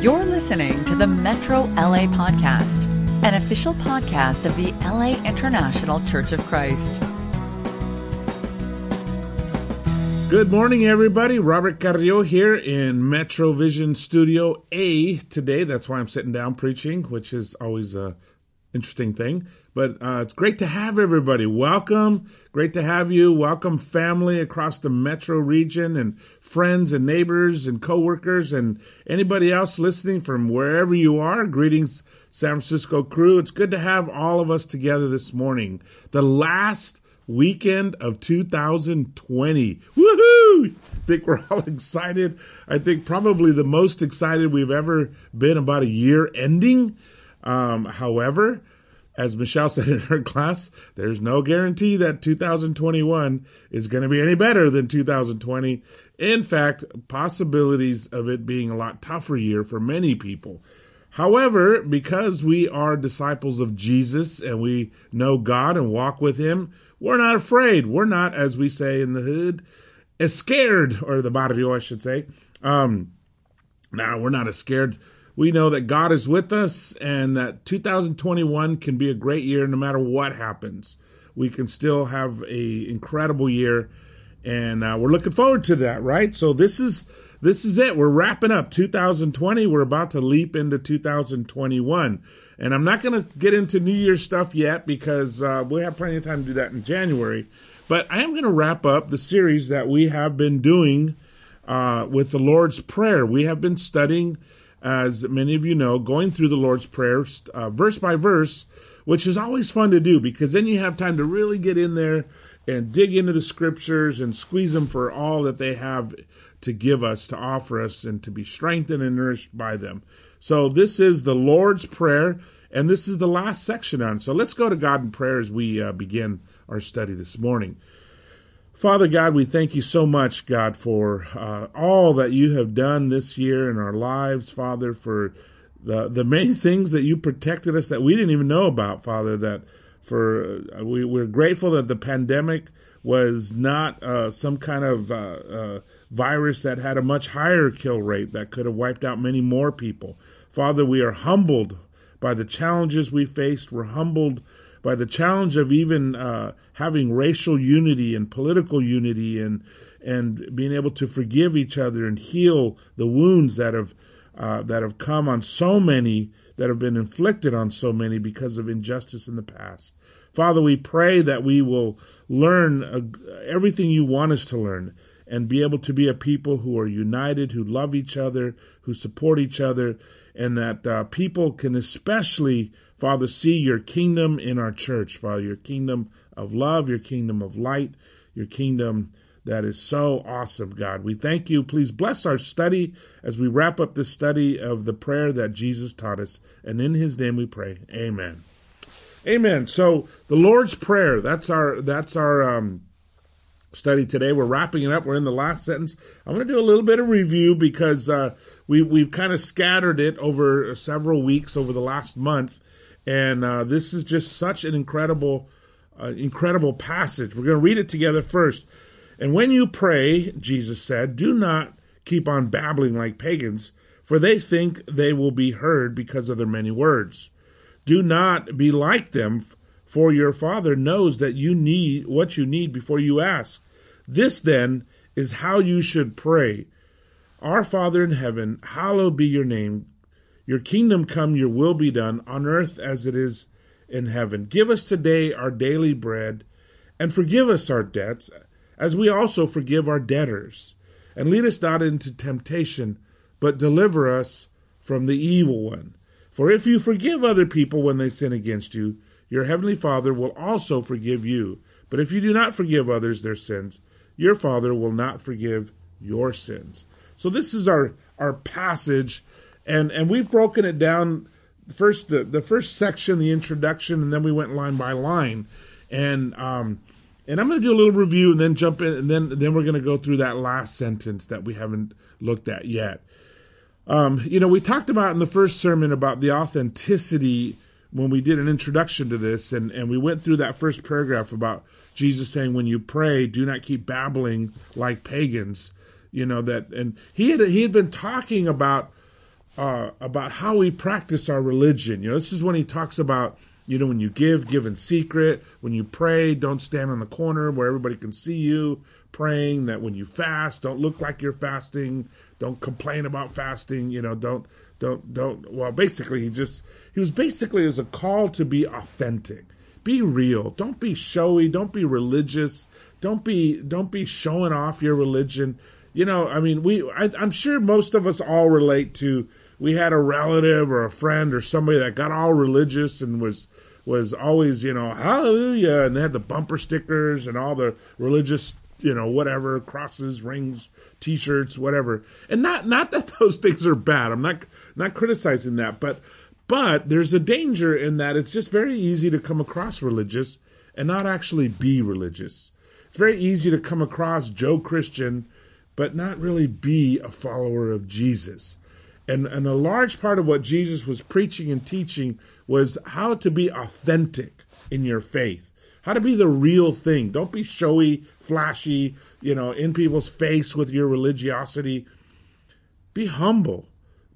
You're listening to the Metro LA Podcast, an official podcast of the LA International Church of Christ. Good morning, everybody. Robert Carrillo here in Metro Vision Studio A today. That's why I'm sitting down preaching, which is always a interesting thing. But uh, it's great to have everybody. Welcome. Great to have you. Welcome, family across the metro region and friends and neighbors and coworkers and anybody else listening from wherever you are. Greetings, San Francisco crew. It's good to have all of us together this morning. The last weekend of 2020. Woohoo! I think we're all excited. I think probably the most excited we've ever been about a year ending. Um, however, as Michelle said in her class, there's no guarantee that 2021 is going to be any better than 2020. In fact, possibilities of it being a lot tougher year for many people. However, because we are disciples of Jesus and we know God and walk with Him, we're not afraid. We're not, as we say in the hood, as scared, or the barrio, I should say. Um, now, we're not as scared we know that God is with us and that 2021 can be a great year no matter what happens. We can still have a incredible year and uh, we're looking forward to that, right? So this is this is it. We're wrapping up 2020. We're about to leap into 2021. And I'm not going to get into New Year's stuff yet because uh, we have plenty of time to do that in January. But I am going to wrap up the series that we have been doing uh, with the Lord's Prayer. We have been studying as many of you know, going through the Lord's Prayer uh, verse by verse, which is always fun to do because then you have time to really get in there and dig into the scriptures and squeeze them for all that they have to give us, to offer us, and to be strengthened and nourished by them. So this is the Lord's Prayer, and this is the last section on. So let's go to God in prayer as we uh, begin our study this morning. Father God, we thank you so much, God, for uh, all that you have done this year in our lives, Father, for the the many things that you protected us that we didn't even know about, Father. That for uh, we, we're grateful that the pandemic was not uh, some kind of uh, uh, virus that had a much higher kill rate that could have wiped out many more people. Father, we are humbled by the challenges we faced. We're humbled by the challenge of even uh, having racial unity and political unity and and being able to forgive each other and heal the wounds that have uh, that have come on so many that have been inflicted on so many because of injustice in the past. Father, we pray that we will learn uh, everything you want us to learn and be able to be a people who are united, who love each other, who support each other, and that uh, people can especially Father, see your kingdom in our church, Father, your kingdom of love, your kingdom of light, your kingdom that is so awesome, God. We thank you. Please bless our study as we wrap up this study of the prayer that Jesus taught us. And in his name we pray. Amen. Amen. So the Lord's Prayer, that's our that's our um, study today. We're wrapping it up. We're in the last sentence. I'm going to do a little bit of review because uh, we we've kind of scattered it over several weeks over the last month and uh, this is just such an incredible, uh, incredible passage. We're going to read it together first. And when you pray, Jesus said, do not keep on babbling like pagans, for they think they will be heard because of their many words. Do not be like them, for your Father knows that you need what you need before you ask. This then is how you should pray. Our Father in heaven, hallowed be your name. Your kingdom come, your will be done, on earth as it is in heaven. Give us today our daily bread, and forgive us our debts, as we also forgive our debtors. And lead us not into temptation, but deliver us from the evil one. For if you forgive other people when they sin against you, your heavenly Father will also forgive you. But if you do not forgive others their sins, your Father will not forgive your sins. So this is our, our passage and and we've broken it down first the the first section, the introduction, and then we went line by line, and um, and I'm going to do a little review and then jump in, and then then we're going to go through that last sentence that we haven't looked at yet. Um, you know, we talked about in the first sermon about the authenticity when we did an introduction to this, and and we went through that first paragraph about Jesus saying, "When you pray, do not keep babbling like pagans." You know that, and he had he had been talking about uh, about how we practice our religion. You know, this is when he talks about you know when you give, give in secret. When you pray, don't stand on the corner where everybody can see you praying. That when you fast, don't look like you're fasting. Don't complain about fasting. You know, don't don't don't. Well, basically, he just he was basically as a call to be authentic, be real. Don't be showy. Don't be religious. Don't be don't be showing off your religion. You know, I mean, we I, I'm sure most of us all relate to we had a relative or a friend or somebody that got all religious and was was always you know hallelujah and they had the bumper stickers and all the religious you know whatever crosses rings t-shirts whatever. And not not that those things are bad. I'm not not criticizing that but but there's a danger in that it's just very easy to come across religious and not actually be religious. It's very easy to come across joe christian but not really be a follower of jesus and, and a large part of what Jesus was preaching and teaching was how to be authentic in your faith, how to be the real thing. Don't be showy, flashy, you know, in people's face with your religiosity. Be humble.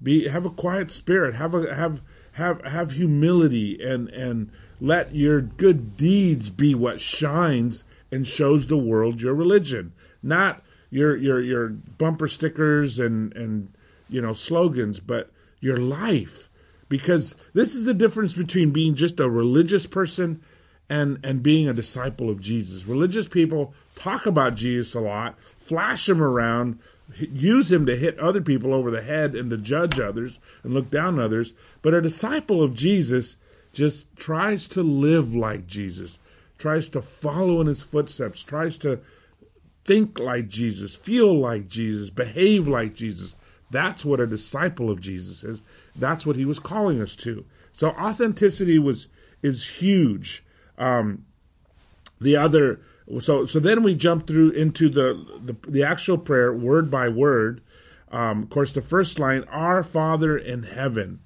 Be have a quiet spirit. Have a have have have humility and and let your good deeds be what shines and shows the world your religion, not your your your bumper stickers and and you know, slogans, but your life. Because this is the difference between being just a religious person and, and being a disciple of Jesus. Religious people talk about Jesus a lot, flash him around, use him to hit other people over the head and to judge others and look down on others. But a disciple of Jesus just tries to live like Jesus, tries to follow in his footsteps, tries to think like Jesus, feel like Jesus, behave like Jesus, that's what a disciple of Jesus is. That's what he was calling us to. So authenticity was is huge. Um, the other so so then we jump through into the, the the, actual prayer word by word. Um, of course, the first line, "Our Father in heaven,"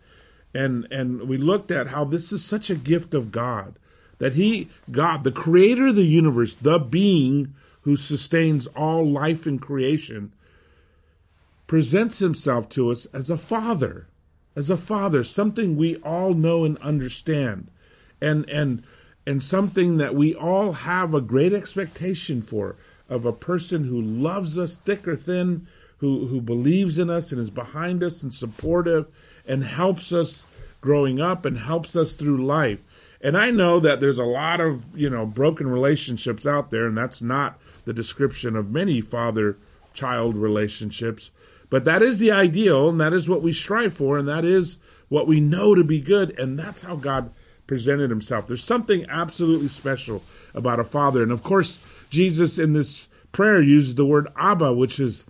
and and we looked at how this is such a gift of God that He, God, the Creator of the universe, the being who sustains all life in creation, presents himself to us as a father, as a father, something we all know and understand, and and and something that we all have a great expectation for of a person who loves us thick or thin, who who believes in us and is behind us and supportive and helps us growing up and helps us through life. And I know that there's a lot of, you know, broken relationships out there and that's not the description of many father child relationships. But that is the ideal, and that is what we strive for, and that is what we know to be good, and that's how God presented himself. There's something absolutely special about a father. And of course, Jesus in this prayer uses the word Abba, which is,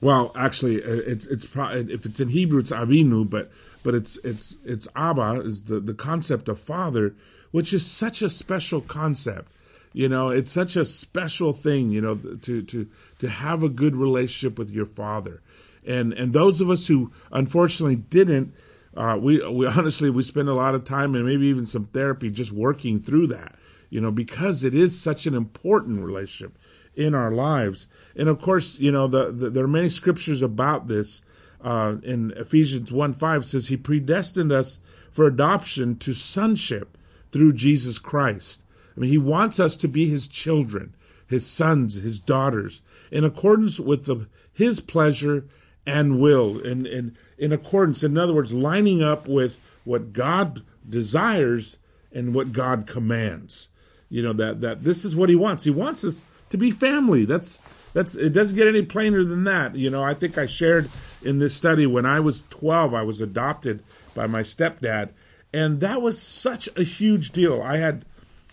well, actually, uh, it's, it's probably, if it's in Hebrew, it's Avinu, but, but it's, it's, it's Abba is the, the concept of father, which is such a special concept. You know, it's such a special thing, you know, to, to, to have a good relationship with your father. And, and those of us who unfortunately didn't, uh, we, we honestly, we spend a lot of time and maybe even some therapy just working through that, you know, because it is such an important relationship in our lives. And of course, you know, the, the there are many scriptures about this. Uh, in Ephesians 1 5 says, He predestined us for adoption to sonship through Jesus Christ. I mean, he wants us to be his children, his sons, his daughters, in accordance with the, his pleasure and will, and in, in, accordance, in other words, lining up with what God desires and what God commands. You know that that this is what He wants. He wants us to be family. That's that's it. Doesn't get any plainer than that. You know, I think I shared in this study when I was twelve, I was adopted by my stepdad, and that was such a huge deal. I had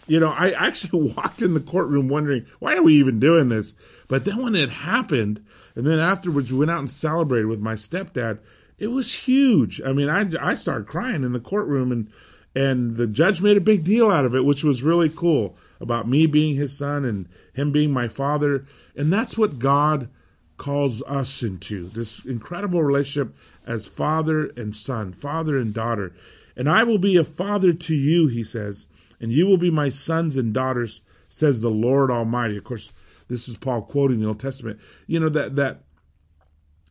you know, I actually walked in the courtroom wondering, why are we even doing this? But then when it happened, and then afterwards we went out and celebrated with my stepdad, it was huge. I mean, I, I started crying in the courtroom and, and the judge made a big deal out of it, which was really cool about me being his son and him being my father. And that's what God calls us into this incredible relationship as father and son, father and daughter. And I will be a father to you, he says, and you will be my sons and daughters, says the Lord Almighty. Of course, this is Paul quoting the Old Testament. You know that that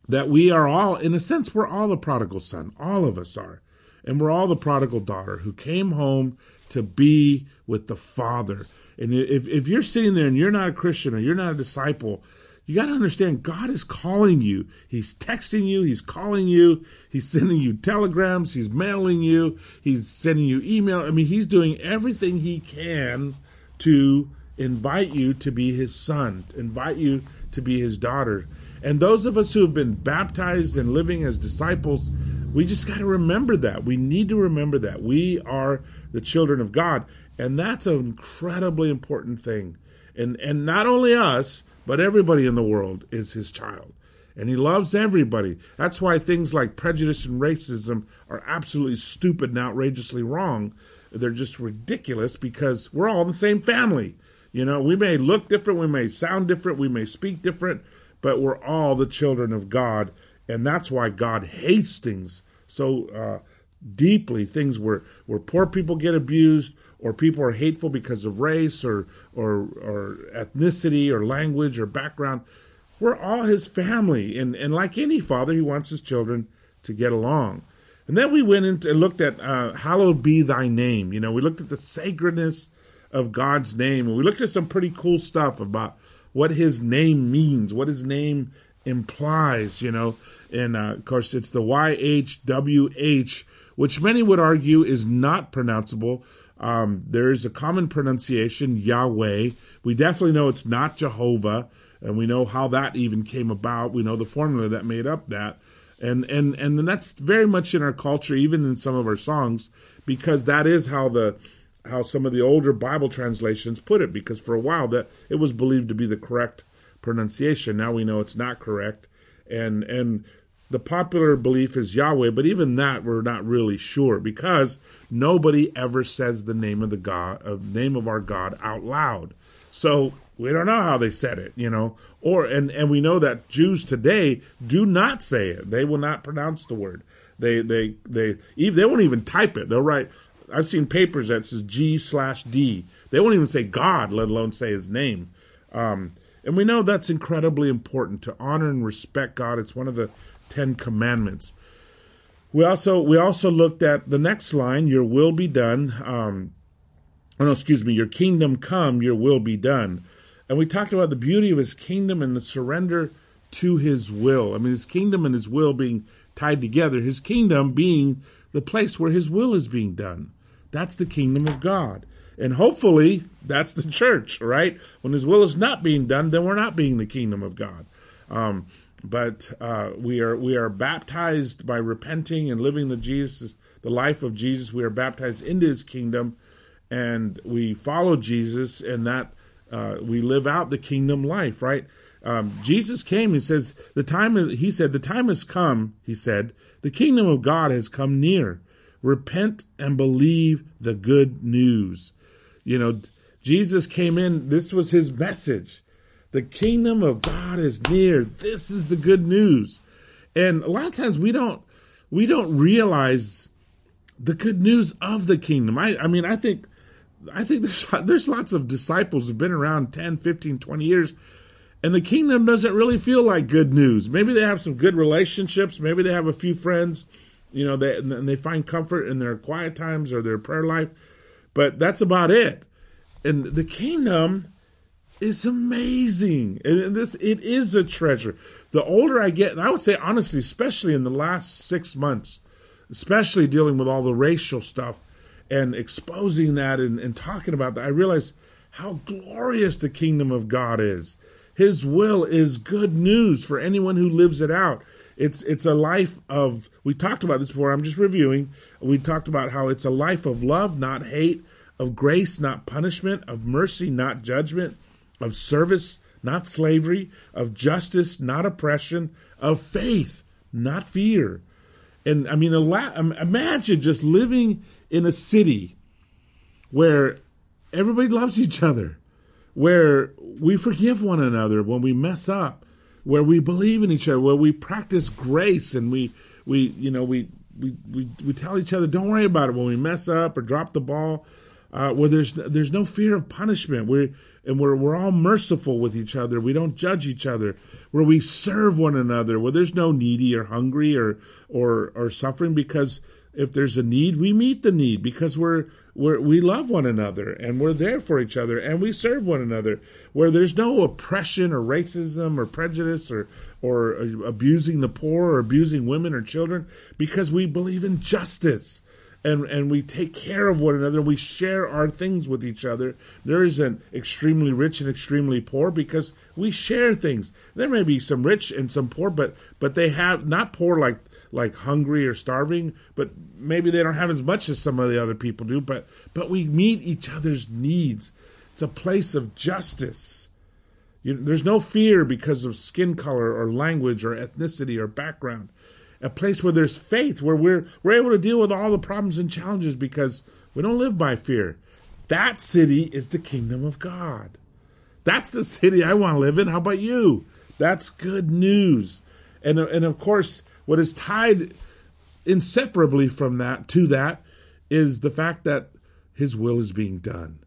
that we are all, in a sense, we're all the prodigal son. All of us are. And we're all the prodigal daughter who came home to be with the Father. And if, if you're sitting there and you're not a Christian or you're not a disciple, you got to understand God is calling you. He's texting you. He's calling you. He's sending you telegrams. He's mailing you. He's sending you email. I mean, he's doing everything he can to invite you to be his son, invite you to be his daughter. And those of us who have been baptized and living as disciples, we just got to remember that. We need to remember that. We are the children of God. And that's an incredibly important thing. And and not only us, but everybody in the world is his child. And he loves everybody. That's why things like prejudice and racism are absolutely stupid and outrageously wrong. They're just ridiculous because we're all in the same family. You know, we may look different, we may sound different, we may speak different, but we're all the children of God. And that's why God hates things so uh, deeply things where, where poor people get abused or people are hateful because of race or, or, or ethnicity or language or background. We're all his family. And, and like any father, he wants his children to get along. And then we went into and looked at uh, hallowed be thy name. You know, we looked at the sacredness of God's name, and we looked at some pretty cool stuff about what His name means, what His name implies. You know, and uh, of course it's the YHWH, which many would argue is not pronounceable. Um, there is a common pronunciation, Yahweh. We definitely know it's not Jehovah, and we know how that even came about. We know the formula that made up that and and and that's very much in our culture, even in some of our songs, because that is how the how some of the older Bible translations put it. Because for a while that it was believed to be the correct pronunciation. Now we know it's not correct, and and the popular belief is Yahweh, but even that we're not really sure because nobody ever says the name of the God of name of our God out loud. So we don't know how they said it, you know. Or and and we know that Jews today do not say it. They will not pronounce the word. They they they even they won't even type it. They'll write. I've seen papers that says G slash D. They won't even say God, let alone say His name. Um, and we know that's incredibly important to honor and respect God. It's one of the Ten Commandments. We also we also looked at the next line: "Your will be done." Um, oh no, excuse me. Your kingdom come. Your will be done. And we talked about the beauty of his kingdom and the surrender to his will. I mean, his kingdom and his will being tied together, his kingdom being the place where his will is being done. That's the kingdom of God. And hopefully, that's the church, right? When his will is not being done, then we're not being the kingdom of God. Um, but uh, we are we are baptized by repenting and living the Jesus the life of Jesus. We are baptized into His kingdom, and we follow Jesus, and that uh, we live out the kingdom life, right? Um, Jesus came. He says the time. He said the time has come. He said the kingdom of God has come near. Repent and believe the good news. You know, Jesus came in. This was his message. The kingdom of God is near. This is the good news. And a lot of times we don't we don't realize the good news of the kingdom. I I mean I think I think there's there's lots of disciples who've been around 10, 15, 20 years and the kingdom doesn't really feel like good news. Maybe they have some good relationships, maybe they have a few friends, you know, they, and they find comfort in their quiet times or their prayer life, but that's about it. And the kingdom is amazing. And this it is a treasure. The older I get, and I would say honestly, especially in the last 6 months, especially dealing with all the racial stuff, and exposing that and, and talking about that, I realized how glorious the kingdom of God is. His will is good news for anyone who lives it out. It's it's a life of we talked about this before. I'm just reviewing. We talked about how it's a life of love, not hate, of grace, not punishment, of mercy, not judgment, of service, not slavery, of justice, not oppression, of faith, not fear. And I mean, imagine just living in a city where everybody loves each other, where we forgive one another when we mess up, where we believe in each other, where we practice grace and we we you know we we we, we tell each other don't worry about it when we mess up or drop the ball. uh, where there's there's no fear of punishment. We're and we're we're all merciful with each other. We don't judge each other. Where we serve one another. Where there's no needy or hungry or or or suffering because if there's a need, we meet the need because we're, we're we love one another and we're there for each other and we serve one another. Where there's no oppression or racism or prejudice or or abusing the poor or abusing women or children because we believe in justice and and we take care of one another. We share our things with each other. There isn't extremely rich and extremely poor because we share things. There may be some rich and some poor, but but they have not poor like like hungry or starving, but maybe they don't have as much as some of the other people do, but but we meet each other's needs. It's a place of justice. You, there's no fear because of skin color or language or ethnicity or background. A place where there's faith, where we're we're able to deal with all the problems and challenges because we don't live by fear. That city is the kingdom of God. That's the city I want to live in. How about you? That's good news. And and of course, what is tied inseparably from that to that is the fact that his will is being done.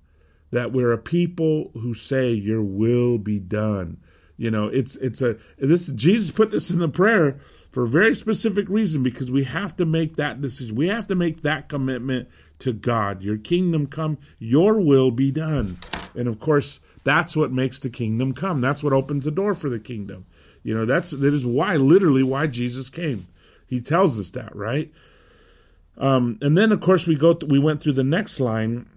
That we're a people who say your will be done. You know, it's it's a this Jesus put this in the prayer for a very specific reason because we have to make that decision. We have to make that commitment to God. Your kingdom come, your will be done. And of course, that's what makes the kingdom come. That's what opens the door for the kingdom. You know, that's that is why literally why Jesus came. He tells us that, right? Um, and then of course we go th- we went through the next line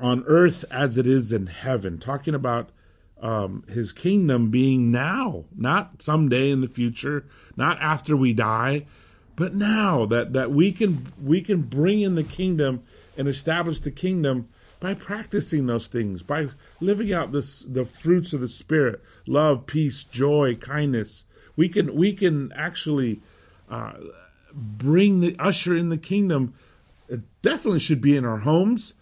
on earth as it is in heaven, talking about um, his kingdom being now, not someday in the future, not after we die, but now that that we can we can bring in the kingdom and establish the kingdom by practicing those things, by living out this the fruits of the spirit, love, peace, joy, kindness. We can we can actually uh, bring the usher in the kingdom. It definitely should be in our homes.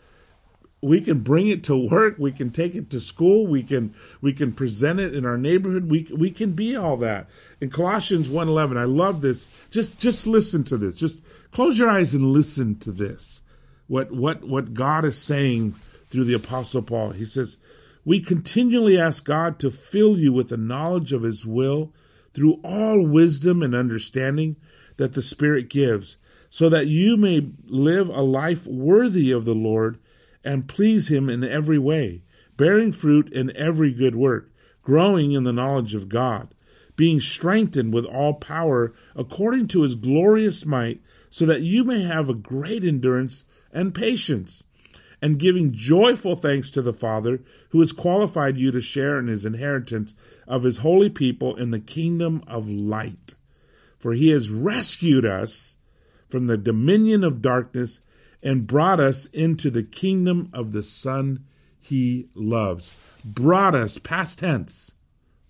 We can bring it to work. We can take it to school. We can we can present it in our neighborhood. We we can be all that. In Colossians 1:11, I love this. Just just listen to this. Just close your eyes and listen to this what what what God is saying through the apostle Paul. He says, "We continually ask God to fill you with the knowledge of his will through all wisdom and understanding that the Spirit gives, so that you may live a life worthy of the Lord and please him in every way, bearing fruit in every good work, growing in the knowledge of God." being strengthened with all power according to his glorious might, so that you may have a great endurance and patience, and giving joyful thanks to the Father who has qualified you to share in his inheritance of his holy people in the kingdom of light. For he has rescued us from the dominion of darkness and brought us into the kingdom of the Son he loves. Brought us, past tense.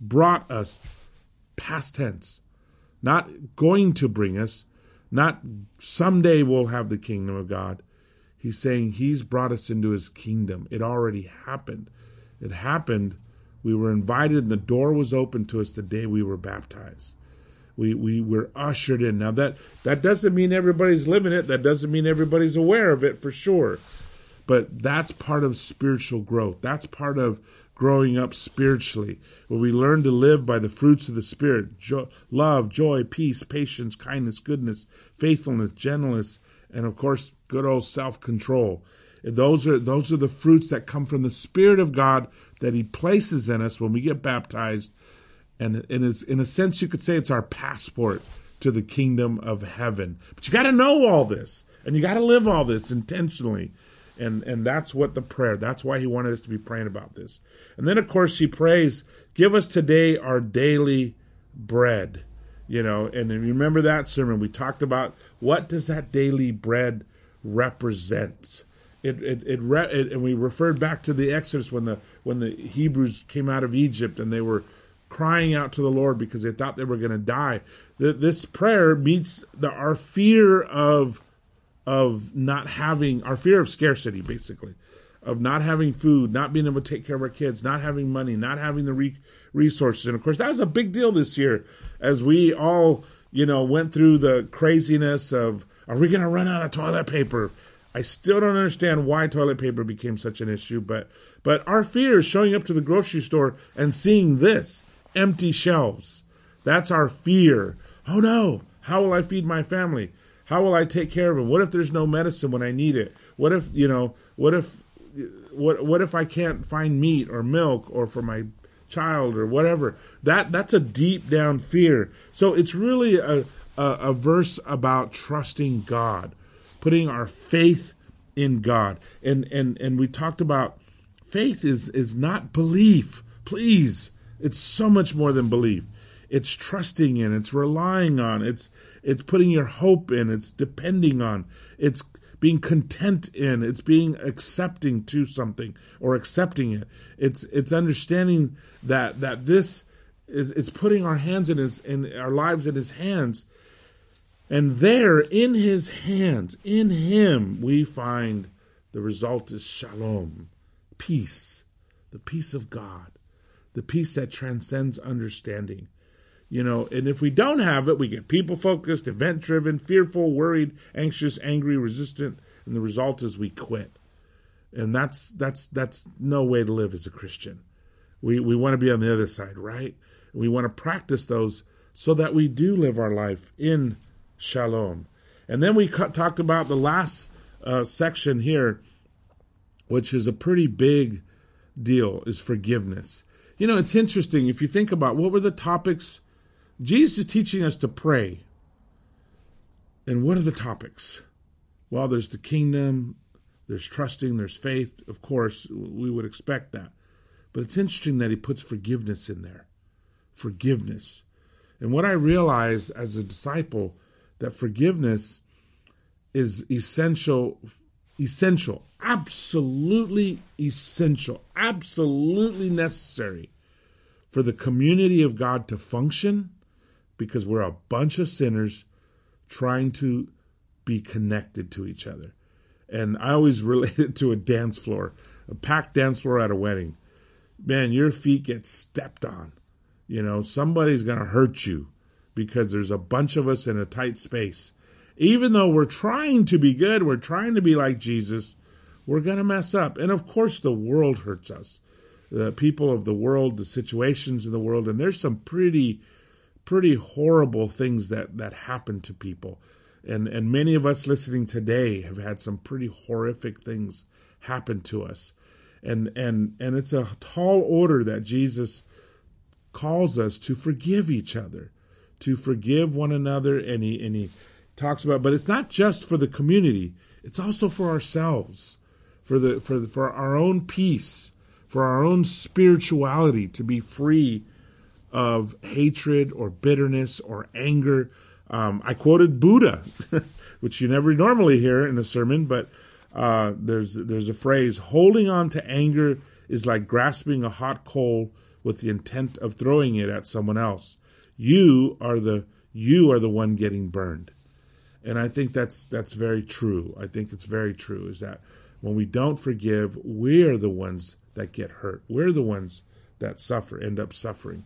Brought us, past tense. Not going to bring us, not someday we'll have the kingdom of God, He's saying he's brought us into his kingdom. It already happened. It happened. We were invited and the door was open to us the day we were baptized. We we were ushered in. Now that that doesn't mean everybody's living it. That doesn't mean everybody's aware of it for sure. But that's part of spiritual growth. That's part of growing up spiritually, where we learn to live by the fruits of the Spirit jo- love, joy, peace, patience, kindness, goodness, faithfulness, gentleness, and of course, good old self control. Those are those are the fruits that come from the Spirit of God that He places in us when we get baptized, and in a, in a sense, you could say it's our passport to the kingdom of heaven. But you got to know all this, and you got to live all this intentionally, and and that's what the prayer. That's why He wanted us to be praying about this. And then, of course, He prays, "Give us today our daily bread." You know, and remember that sermon we talked about what does that daily bread represent? It, it, it, it, and we referred back to the Exodus when the when the Hebrews came out of Egypt and they were crying out to the Lord because they thought they were going to die. This prayer meets the, our fear of of not having our fear of scarcity, basically, of not having food, not being able to take care of our kids, not having money, not having the re- resources, and of course that was a big deal this year as we all you know, went through the craziness of are we going to run out of toilet paper? I still don't understand why toilet paper became such an issue, but but our fear is showing up to the grocery store and seeing this empty shelves. That's our fear. Oh no, how will I feed my family? How will I take care of them? What if there's no medicine when I need it? What if, you know, what if what what if I can't find meat or milk or for my child or whatever? That that's a deep down fear. So it's really a a, a verse about trusting God putting our faith in God. And and and we talked about faith is is not belief. Please, it's so much more than belief. It's trusting in, it's relying on, it's it's putting your hope in, it's depending on, it's being content in, it's being accepting to something or accepting it. It's it's understanding that that this is it's putting our hands in his in our lives in his hands and there, in his hands, in him, we find the result is shalom, peace, the peace of God, the peace that transcends understanding. You know, and if we don't have it, we get people focused, event driven, fearful, worried, anxious, angry, resistant, and the result is we quit. And that's that's that's no way to live as a Christian. We we want to be on the other side, right? We want to practice those so that we do live our life in shalom. And then we talked about the last uh, section here, which is a pretty big deal, is forgiveness. You know, it's interesting if you think about what were the topics. Jesus is teaching us to pray. And what are the topics? Well, there's the kingdom, there's trusting, there's faith. Of course, we would expect that. But it's interesting that he puts forgiveness in there. Forgiveness. And what I realized as a disciple that forgiveness is essential essential absolutely essential absolutely necessary for the community of God to function because we're a bunch of sinners trying to be connected to each other and I always relate it to a dance floor a packed dance floor at a wedding man your feet get stepped on you know somebody's going to hurt you because there's a bunch of us in a tight space. Even though we're trying to be good, we're trying to be like Jesus, we're going to mess up. And of course, the world hurts us. The people of the world, the situations in the world, and there's some pretty, pretty horrible things that, that happen to people. And, and many of us listening today have had some pretty horrific things happen to us. And, and, and it's a tall order that Jesus calls us to forgive each other to forgive one another and he and he talks about but it's not just for the community it's also for ourselves for the for the, for our own peace for our own spirituality to be free of hatred or bitterness or anger um, i quoted buddha which you never normally hear in a sermon but uh, there's there's a phrase holding on to anger is like grasping a hot coal with the intent of throwing it at someone else you are the you are the one getting burned. And I think that's that's very true. I think it's very true is that when we don't forgive, we're the ones that get hurt. We're the ones that suffer, end up suffering.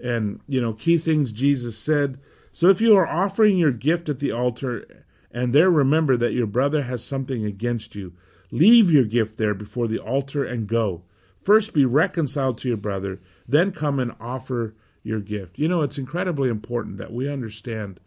And you know, key things Jesus said. So if you are offering your gift at the altar and there remember that your brother has something against you, leave your gift there before the altar and go. First be reconciled to your brother, then come and offer your gift. You know, it's incredibly important that we understand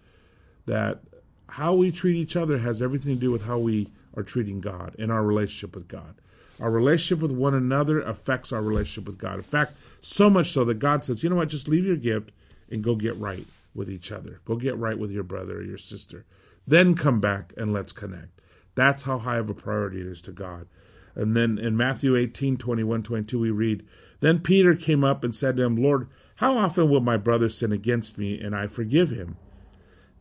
that how we treat each other has everything to do with how we are treating God in our relationship with God. Our relationship with one another affects our relationship with God. In fact, so much so that God says, you know what, just leave your gift and go get right with each other. Go get right with your brother or your sister. Then come back and let's connect. That's how high of a priority it is to God. And then in Matthew 18, 21, 22, we read, Then Peter came up and said to him, Lord, how often will my brother sin against me and I forgive him?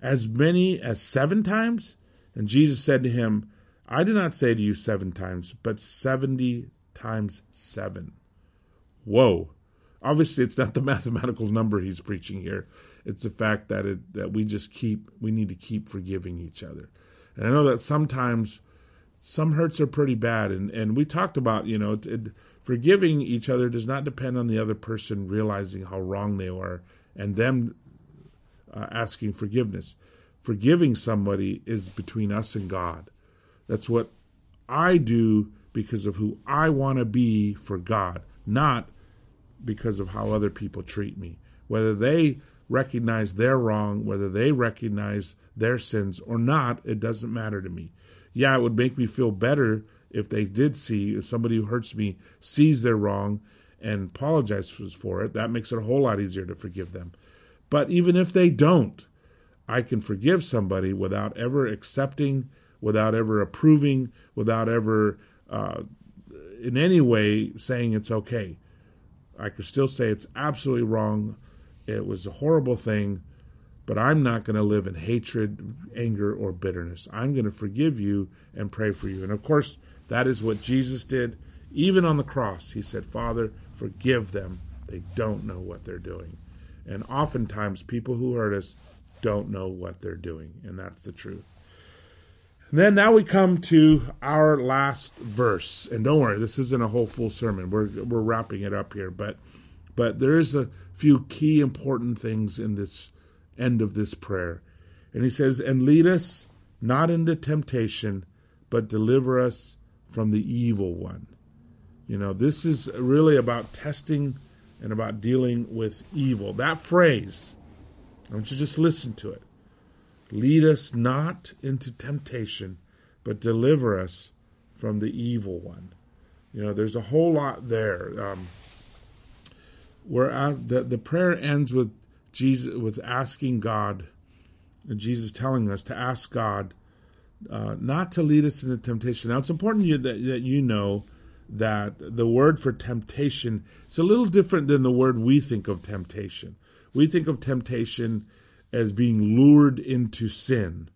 As many as seven times? And Jesus said to him, I did not say to you seven times, but seventy times seven. Whoa. Obviously, it's not the mathematical number he's preaching here. It's the fact that it that we just keep we need to keep forgiving each other. And I know that sometimes some hurts are pretty bad, and and we talked about you know it, it, Forgiving each other does not depend on the other person realizing how wrong they are and them uh, asking forgiveness. Forgiving somebody is between us and God. That's what I do because of who I want to be for God, not because of how other people treat me. Whether they recognize they're wrong, whether they recognize their sins or not, it doesn't matter to me. Yeah, it would make me feel better if they did see, if somebody who hurts me sees they're wrong and apologizes for it. That makes it a whole lot easier to forgive them. But even if they don't, I can forgive somebody without ever accepting, without ever approving, without ever uh, in any way saying it's okay. I could still say it's absolutely wrong. It was a horrible thing, but I'm not going to live in hatred, anger, or bitterness. I'm going to forgive you and pray for you. And of course, that is what Jesus did. Even on the cross, he said, Father, forgive them. They don't know what they're doing. And oftentimes, people who hurt us don't know what they're doing. And that's the truth. Then now we come to our last verse. And don't worry, this isn't a whole full sermon. We're, we're wrapping it up here. But, but there is a few key important things in this end of this prayer. And he says, And lead us not into temptation, but deliver us from the evil one. You know, this is really about testing and about dealing with evil. That phrase, I want you to just listen to it. Lead us not into temptation, but deliver us from the evil one. You know, there's a whole lot there. Um, where the, the prayer ends with Jesus with asking God, and Jesus telling us to ask God uh, not to lead us into temptation. Now, it's important you, that, that you know that the word for temptation is a little different than the word we think of temptation. We think of temptation as being lured into sin.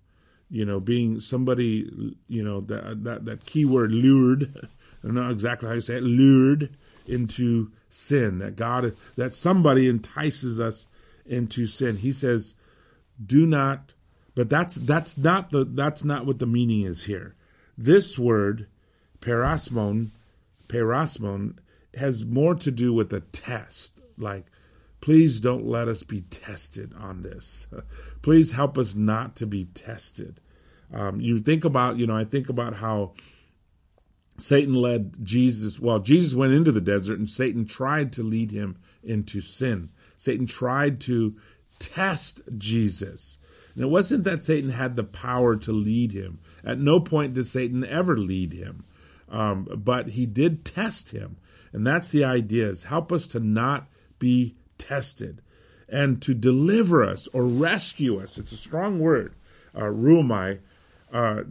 You know, being somebody, you know, that that, that key word lured, I don't know exactly how you say it, lured into sin. That God that somebody entices us into sin. He says, do not but that's that's not the that's not what the meaning is here. This word, peirasmon, peirasmon, has more to do with a test. Like, please don't let us be tested on this. please help us not to be tested. Um, you think about, you know, I think about how Satan led Jesus. Well, Jesus went into the desert, and Satan tried to lead him into sin. Satan tried to test Jesus. And it wasn't that Satan had the power to lead him. At no point did Satan ever lead him. Um, but he did test him. And that's the idea is help us to not be tested and to deliver us or rescue us. It's a strong word, uh, ruomai. Uh,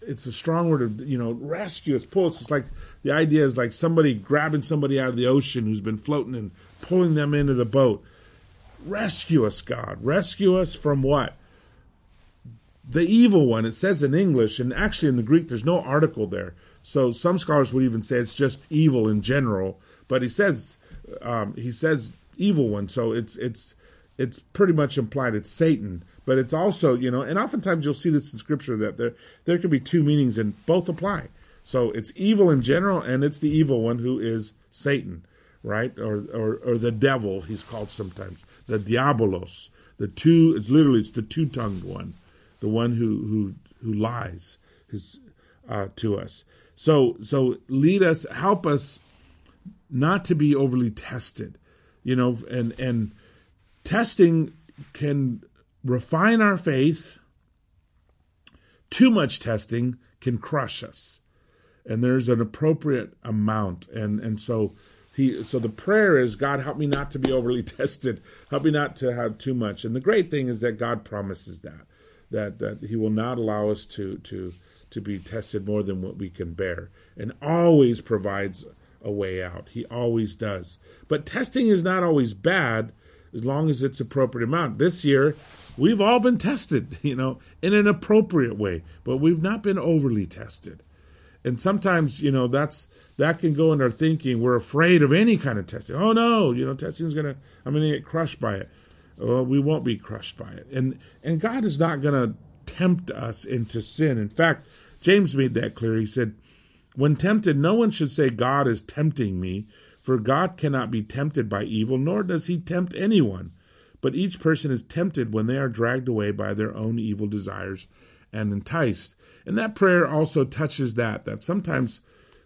it's a strong word of, you know, rescue us, pull us. It's like the idea is like somebody grabbing somebody out of the ocean who's been floating and pulling them into the boat. Rescue us, God. Rescue us from what? the evil one. It says in English, and actually in the Greek, there's no article there. So some scholars would even say it's just evil in general. But he says um, he says evil one, so it's it's it's pretty much implied it's Satan. But it's also you know, and oftentimes you'll see this in Scripture that there there can be two meanings and both apply. So it's evil in general, and it's the evil one who is Satan, right? Or or, or the devil, he's called sometimes the diabolos. The two, it's literally it's the two tongued one the one who who who lies his, uh, to us. So so lead us, help us not to be overly tested, you know, and and testing can refine our faith. Too much testing can crush us, and there's an appropriate amount, and and so. He, so the prayer is God help me not to be overly tested help me not to have too much and the great thing is that God promises that that that He will not allow us to to to be tested more than what we can bear, and always provides a way out. He always does. But testing is not always bad as long as it's appropriate amount. This year, we've all been tested, you know, in an appropriate way, but we've not been overly tested. And sometimes, you know, that's that can go in our thinking. We're afraid of any kind of testing. Oh no, you know, testing is gonna I'm gonna get crushed by it well, we won't be crushed by it. And and God is not to tempt us into sin. In fact, James made that clear. He said, "When tempted, no one should say God is tempting me, for God cannot be tempted by evil, nor does he tempt anyone. But each person is tempted when they are dragged away by their own evil desires and enticed. And that prayer also touches that, that sometimes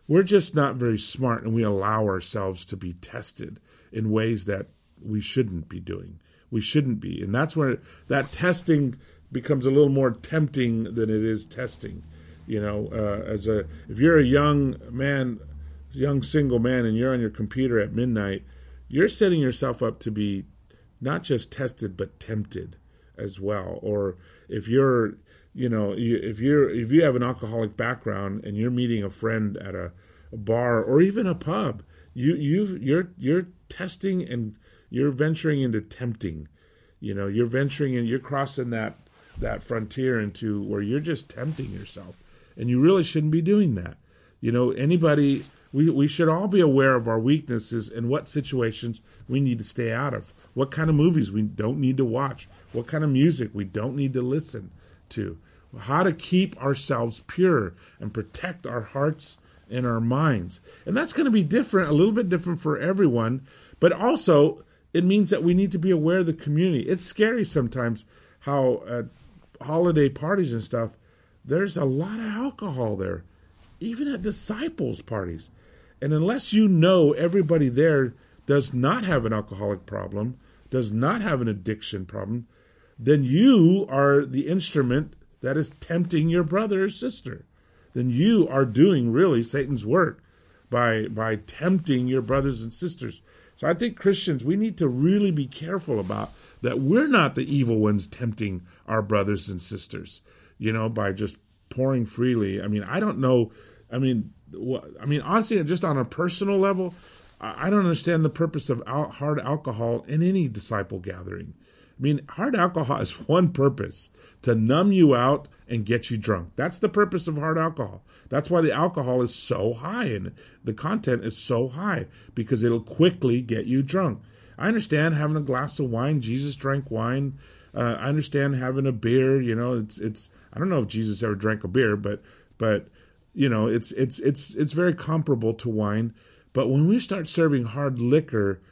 we're just not very smart and we allow ourselves to be tested in ways that we shouldn't be doing. We shouldn't be. And that's where that testing becomes a little more tempting than it is testing. You know, uh, as a if you're a young man, young single man, and you're on your computer at midnight, you're setting yourself up to be not just tested but tempted as well. Or if you're, you know, if you're if you have an alcoholic background and you're meeting a friend at a, a bar or even a pub, you you you're you're testing and you're venturing into tempting. You know, you're venturing and you're crossing that that frontier into where you're just tempting yourself, and you really shouldn't be doing that. You know, anybody we we should all be aware of our weaknesses and what situations we need to stay out of. What kind of movies we don't need to watch. What kind of music we don't need to listen to. How to keep ourselves pure and protect our hearts and our minds. And that's going to be different, a little bit different for everyone, but also it means that we need to be aware of the community. It's scary sometimes how at holiday parties and stuff, there's a lot of alcohol there, even at disciples' parties. And unless you know everybody there does not have an alcoholic problem, does not have an addiction problem, then you are the instrument that is tempting your brother or sister. Then you are doing really Satan's work by by tempting your brothers and sisters. So I think Christians, we need to really be careful about that we're not the evil ones tempting our brothers and sisters, you know, by just pouring freely. I mean, I don't know. I mean, I mean, honestly, just on a personal level, I don't understand the purpose of hard alcohol in any disciple gathering. I mean, hard alcohol has one purpose to numb you out and get you drunk. That's the purpose of hard alcohol. That's why the alcohol is so high and the content is so high because it'll quickly get you drunk. I understand having a glass of wine. Jesus drank wine. Uh, I understand having a beer. You know, it's it's. I don't know if Jesus ever drank a beer, but but you know, it's it's it's it's very comparable to wine. But when we start serving hard liquor,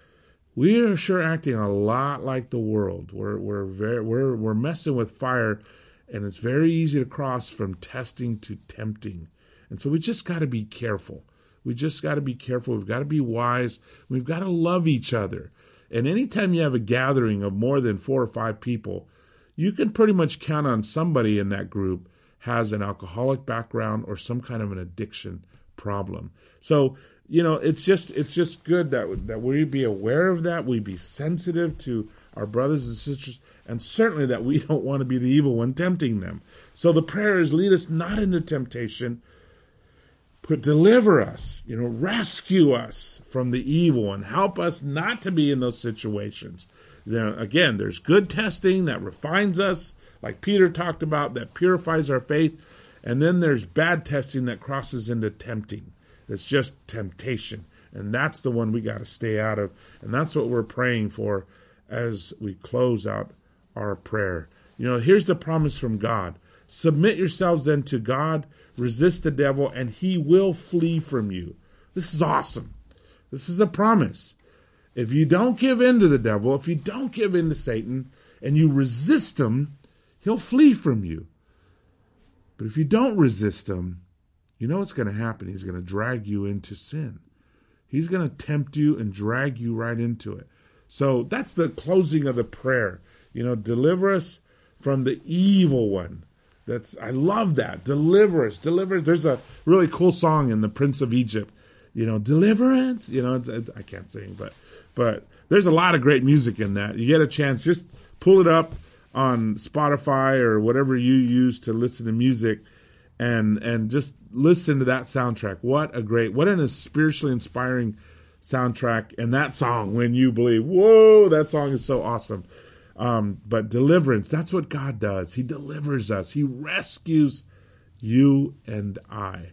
we are sure acting a lot like the world. We're we're very we're we're messing with fire, and it's very easy to cross from testing to tempting. And so we just got to be careful. We just got to be careful. We've got to be wise. We've got to love each other. And anytime you have a gathering of more than four or five people, you can pretty much count on somebody in that group has an alcoholic background or some kind of an addiction problem. So you know, it's just it's just good that that we be aware of that, we be sensitive to our brothers and sisters, and certainly that we don't want to be the evil one tempting them. So the prayer is lead us not into temptation, but deliver us, you know, rescue us from the evil and Help us not to be in those situations. Then again, there's good testing that refines us, like Peter talked about, that purifies our faith. And then there's bad testing that crosses into tempting. It's just temptation. And that's the one we got to stay out of. And that's what we're praying for as we close out our prayer. You know, here's the promise from God Submit yourselves then to God, resist the devil, and he will flee from you. This is awesome. This is a promise. If you don't give in to the devil, if you don't give in to Satan, and you resist him, he'll flee from you. But if you don't resist him, you know what's going to happen? He's going to drag you into sin. He's going to tempt you and drag you right into it. So that's the closing of the prayer. You know, deliver us from the evil one. That's I love that. Deliver us, deliver. There's a really cool song in the Prince of Egypt. You know, deliverance. You know, it's, I can't sing, but but there's a lot of great music in that. You get a chance, just pull it up on Spotify or whatever you use to listen to music, and and just listen to that soundtrack. What a great, what an spiritually inspiring soundtrack. And that song, When You Believe, whoa, that song is so awesome. Um, but deliverance, that's what God does. He delivers us, He rescues you and I.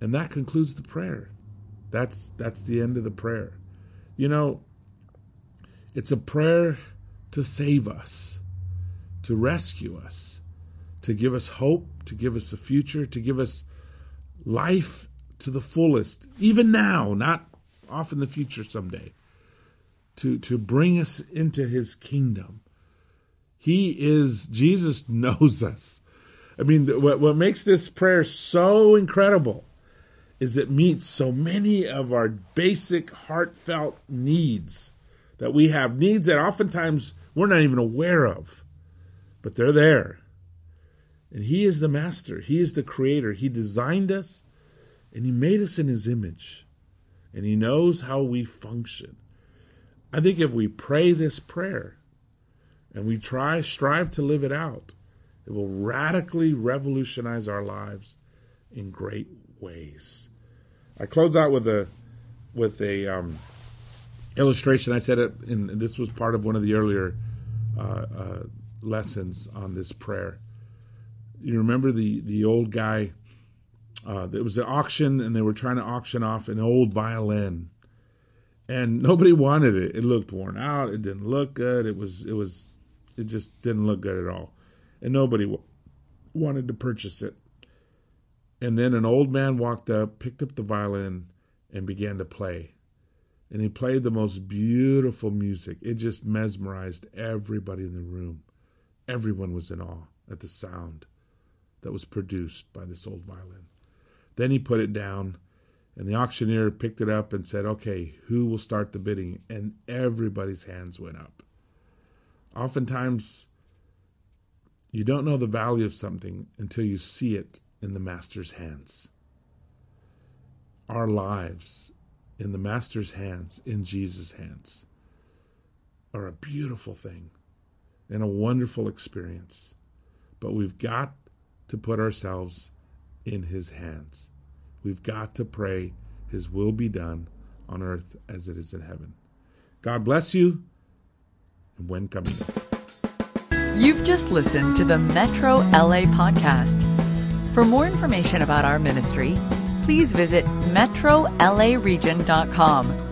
And that concludes the prayer. That's that's the end of the prayer. You know, it's a prayer to save us, to rescue us, to give us hope, to give us a future, to give us life to the fullest, even now, not off in the future someday, to, to bring us into his kingdom. He is, Jesus knows us. I mean, what, what makes this prayer so incredible is it meets so many of our basic heartfelt needs that we have, needs that oftentimes we're not even aware of, but they're there. And He is the master, He is the creator. He designed us and He made us in His image, and He knows how we function. I think if we pray this prayer and we try, strive to live it out, it will radically revolutionize our lives in great ways. I close out with a with a um, illustration. I said it, and this was part of one of the earlier uh, uh, lessons on this prayer. You remember the the old guy? Uh, there was an auction, and they were trying to auction off an old violin, and nobody wanted it. It looked worn out. It didn't look good. It was it was it just didn't look good at all and nobody w- wanted to purchase it. And then an old man walked up, picked up the violin, and began to play. And he played the most beautiful music. It just mesmerized everybody in the room. Everyone was in awe at the sound that was produced by this old violin. Then he put it down, and the auctioneer picked it up and said, Okay, who will start the bidding? And everybody's hands went up. Oftentimes, you don't know the value of something until you see it in the Master's hands. Our lives in the Master's hands, in Jesus' hands, are a beautiful thing and a wonderful experience. But we've got to put ourselves in His hands. We've got to pray His will be done on earth as it is in heaven. God bless you, and when coming. You've just listened to the Metro LA podcast. For more information about our ministry, please visit metrolaregion.com